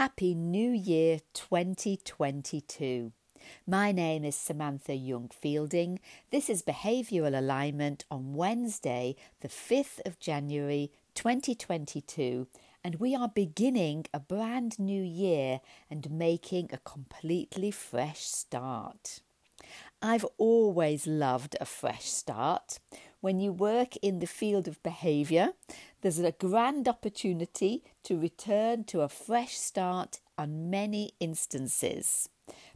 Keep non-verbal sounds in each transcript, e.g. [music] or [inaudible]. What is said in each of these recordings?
Happy New Year 2022. My name is Samantha Young Fielding. This is Behavioural Alignment on Wednesday, the 5th of January 2022, and we are beginning a brand new year and making a completely fresh start. I've always loved a fresh start. When you work in the field of behaviour, there's a grand opportunity to return to a fresh start on many instances.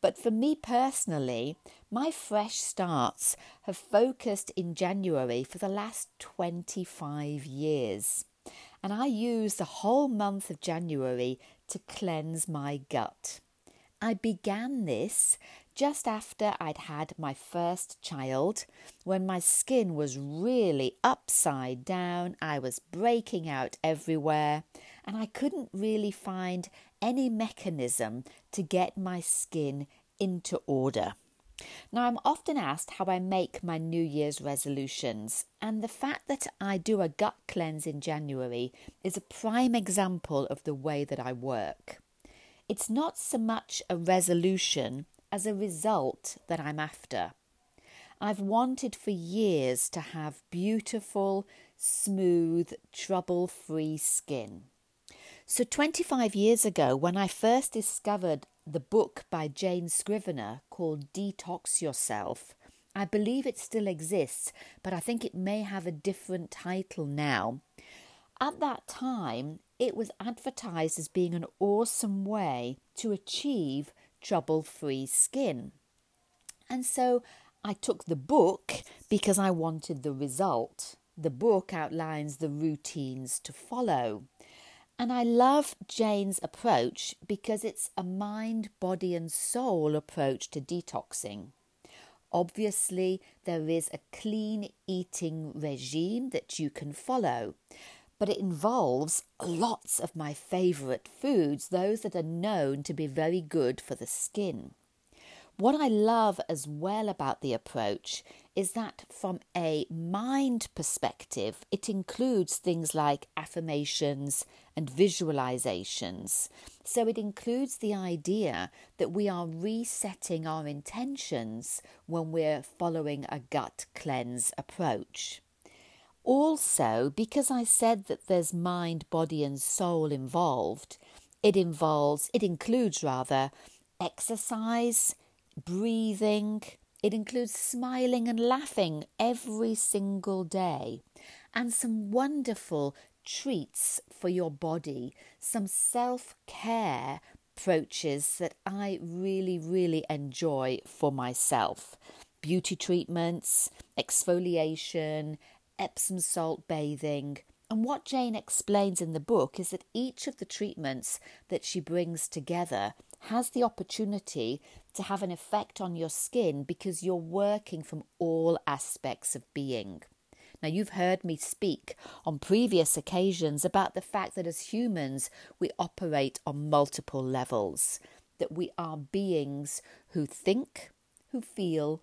But for me personally, my fresh starts have focused in January for the last 25 years. And I use the whole month of January to cleanse my gut. I began this just after I'd had my first child, when my skin was really upside down, I was breaking out everywhere, and I couldn't really find any mechanism to get my skin into order. Now, I'm often asked how I make my New Year's resolutions, and the fact that I do a gut cleanse in January is a prime example of the way that I work. It's not so much a resolution as a result that I'm after. I've wanted for years to have beautiful, smooth, trouble free skin. So, 25 years ago, when I first discovered the book by Jane Scrivener called Detox Yourself, I believe it still exists, but I think it may have a different title now. At that time, it was advertised as being an awesome way to achieve trouble free skin. And so I took the book because I wanted the result. The book outlines the routines to follow. And I love Jane's approach because it's a mind, body, and soul approach to detoxing. Obviously, there is a clean eating regime that you can follow, but it involves lots of my favourite foods, those that are known to be very good for the skin. What I love as well about the approach is that from a mind perspective, it includes things like affirmations and visualizations. So it includes the idea that we are resetting our intentions when we're following a gut cleanse approach. Also, because I said that there's mind, body, and soul involved, it involves, it includes rather, exercise, breathing, it includes smiling and laughing every single day, and some wonderful treats for your body, some self care approaches that I really, really enjoy for myself. Beauty treatments, exfoliation, Epsom salt bathing. And what Jane explains in the book is that each of the treatments that she brings together has the opportunity to have an effect on your skin because you're working from all aspects of being. Now, you've heard me speak on previous occasions about the fact that as humans, we operate on multiple levels, that we are beings who think, who feel,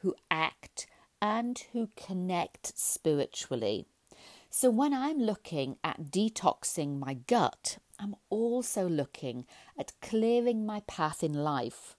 who act, and who connect spiritually. So, when I'm looking at detoxing my gut, I'm also looking at clearing my path in life.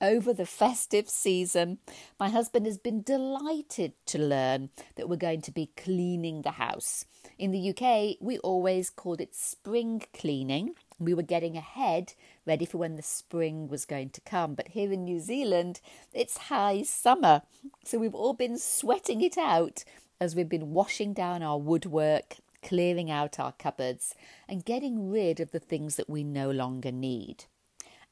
Over the [laughs] festive season, my husband has been delighted to learn that we're going to be cleaning the house. In the UK, we always called it spring cleaning. We were getting ahead, ready for when the spring was going to come. But here in New Zealand, it's high summer. So we've all been sweating it out as we've been washing down our woodwork, clearing out our cupboards, and getting rid of the things that we no longer need.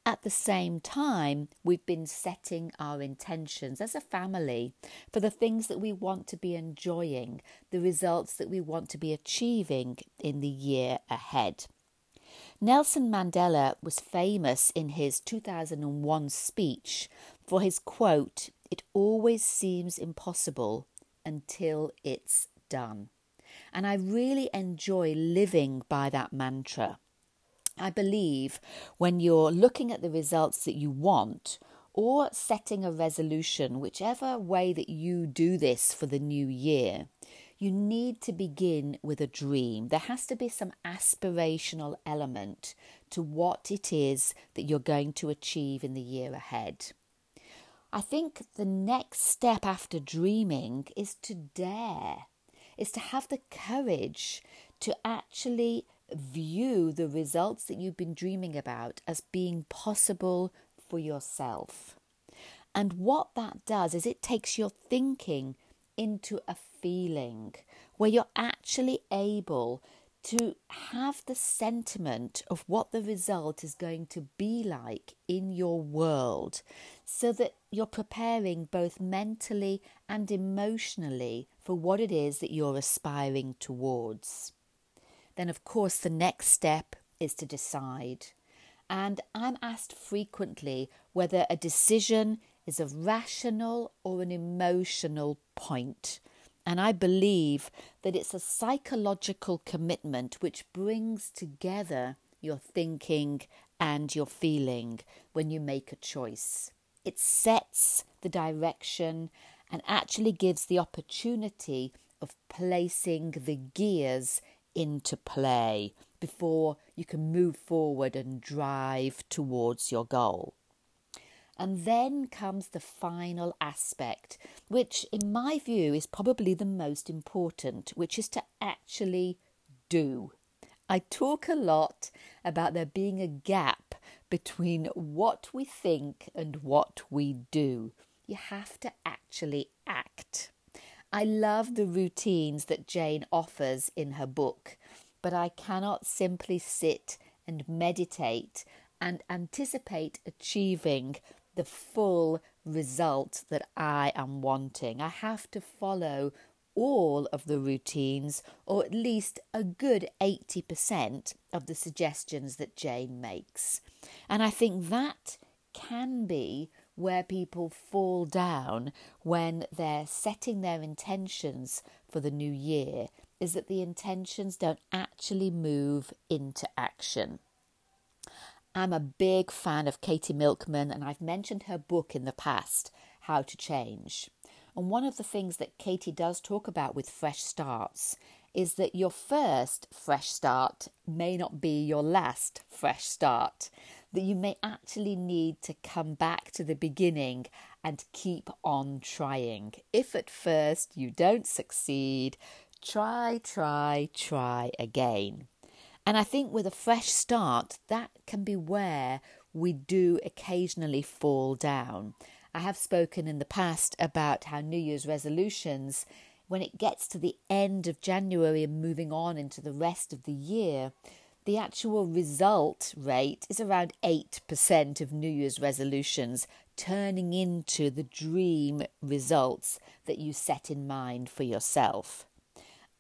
At the same time, we've been setting our intentions as a family for the things that we want to be enjoying, the results that we want to be achieving in the year ahead. Nelson Mandela was famous in his 2001 speech for his quote, It always seems impossible until it's done. And I really enjoy living by that mantra. I believe when you're looking at the results that you want or setting a resolution, whichever way that you do this for the new year, you need to begin with a dream. There has to be some aspirational element to what it is that you're going to achieve in the year ahead. I think the next step after dreaming is to dare, is to have the courage to actually view the results that you've been dreaming about as being possible for yourself. And what that does is it takes your thinking into a feeling where you're actually able to have the sentiment of what the result is going to be like in your world so that you're preparing both mentally and emotionally for what it is that you're aspiring towards. Then, of course, the next step is to decide. And I'm asked frequently whether a decision is a rational or an emotional point. And I believe that it's a psychological commitment which brings together your thinking and your feeling when you make a choice. It sets the direction and actually gives the opportunity of placing the gears into play before you can move forward and drive towards your goal. And then comes the final aspect, which, in my view, is probably the most important, which is to actually do. I talk a lot about there being a gap between what we think and what we do. You have to actually act. I love the routines that Jane offers in her book, but I cannot simply sit and meditate and anticipate achieving the full result that I am wanting. I have to follow all of the routines, or at least a good 80% of the suggestions that Jane makes. And I think that can be where people fall down when they're setting their intentions for the new year, is that the intentions don't actually move into action. I'm a big fan of Katie Milkman, and I've mentioned her book in the past, How to Change. And one of the things that Katie does talk about with fresh starts is that your first fresh start may not be your last fresh start, that you may actually need to come back to the beginning and keep on trying. If at first you don't succeed, try, try, try again. And I think with a fresh start, that can be where we do occasionally fall down. I have spoken in the past about how New Year's resolutions, when it gets to the end of January and moving on into the rest of the year, the actual result rate is around 8% of New Year's resolutions turning into the dream results that you set in mind for yourself.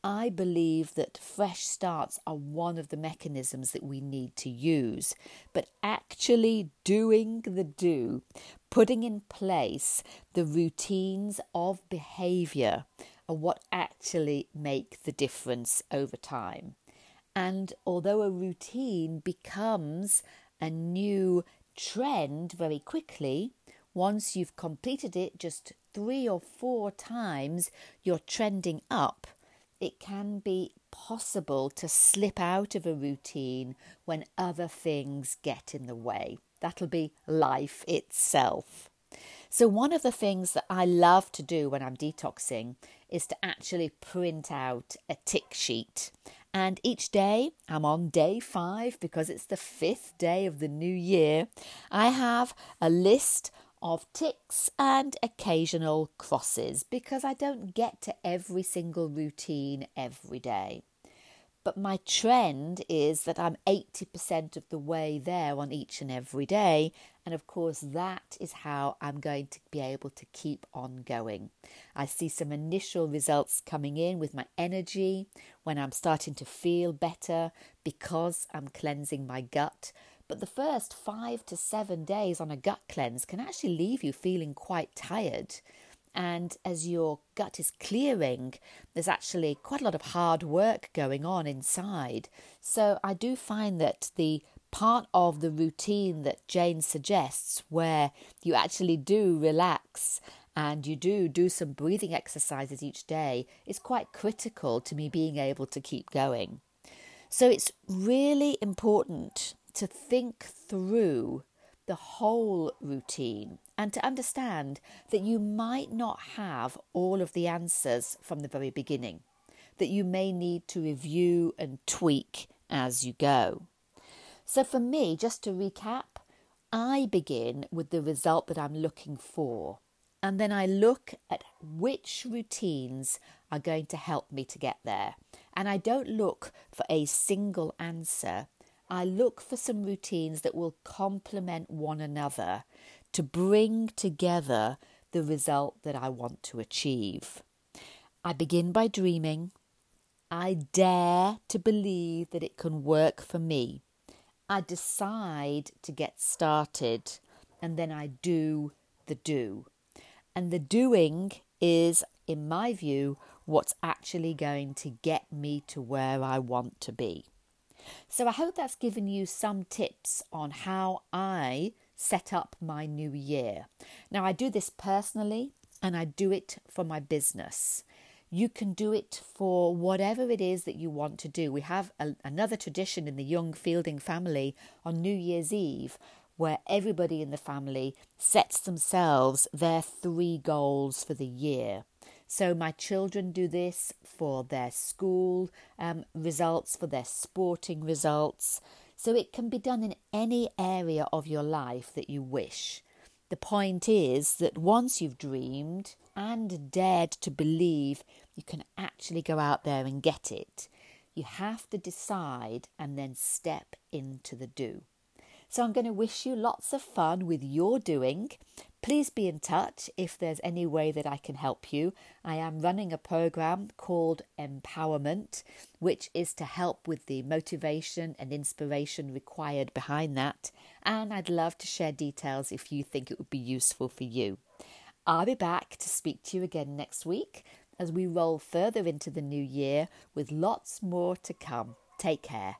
I believe that fresh starts are one of the mechanisms that we need to use, but actually doing the do, putting in place the routines of behavior are what actually make the difference over time. And although a routine becomes a new trend very quickly, once you've completed it just three or four times, you're trending up it can be possible to slip out of a routine when other things get in the way. That'll be life itself. So, one of the things that I love to do when I'm detoxing is to actually print out a tick sheet. And each day, I'm on day five because it's the fifth day of the new year. I have a list of ticks and occasional crosses because I don't get to every single routine every day. But my trend is that I'm 80% of the way there on each and every day. And of course, that is how I'm going to be able to keep on going. I see some initial results coming in with my energy when I'm starting to feel better because I'm cleansing my gut but the first five to seven days on a gut cleanse can actually leave you feeling quite tired. And as your gut is clearing, there's actually quite a lot of hard work going on inside. So I do find that the part of the routine that Jane suggests, where you actually do relax and you do do some breathing exercises each day, is quite critical to me being able to keep going. So it's really important to think through the whole routine and to understand that you might not have all of the answers from the very beginning, that you may need to review and tweak as you go. So, for me, just to recap, I begin with the result that I'm looking for, and then I look at which routines are going to help me to get there. And I don't look for a single answer. I look for some routines that will complement one another to bring together the result that I want to achieve. I begin by dreaming. I dare to believe that it can work for me. I decide to get started and then I do the do. And the doing is, in my view, what's actually going to get me to where I want to be. So I hope that's given you some tips on how I set up my new year. Now, I do this personally and I do it for my business. You can do it for whatever it is that you want to do. We have a, another tradition in the Young Fielding family on New Year's Eve where everybody in the family sets themselves their three goals for the year. So my children do this for their school um, results, for their sporting results. So it can be done in any area of your life that you wish. The point is that once you've dreamed and dared to believe, you can actually go out there and get it. You have to decide and then step into the do. So I'm going to wish you lots of fun with your doing. Please be in touch if there's any way that I can help you. I am running a program called Empowerment, which is to help with the motivation and inspiration required behind that. And I'd love to share details if you think it would be useful for you. I'll be back to speak to you again next week as we roll further into the new year with lots more to come. Take care.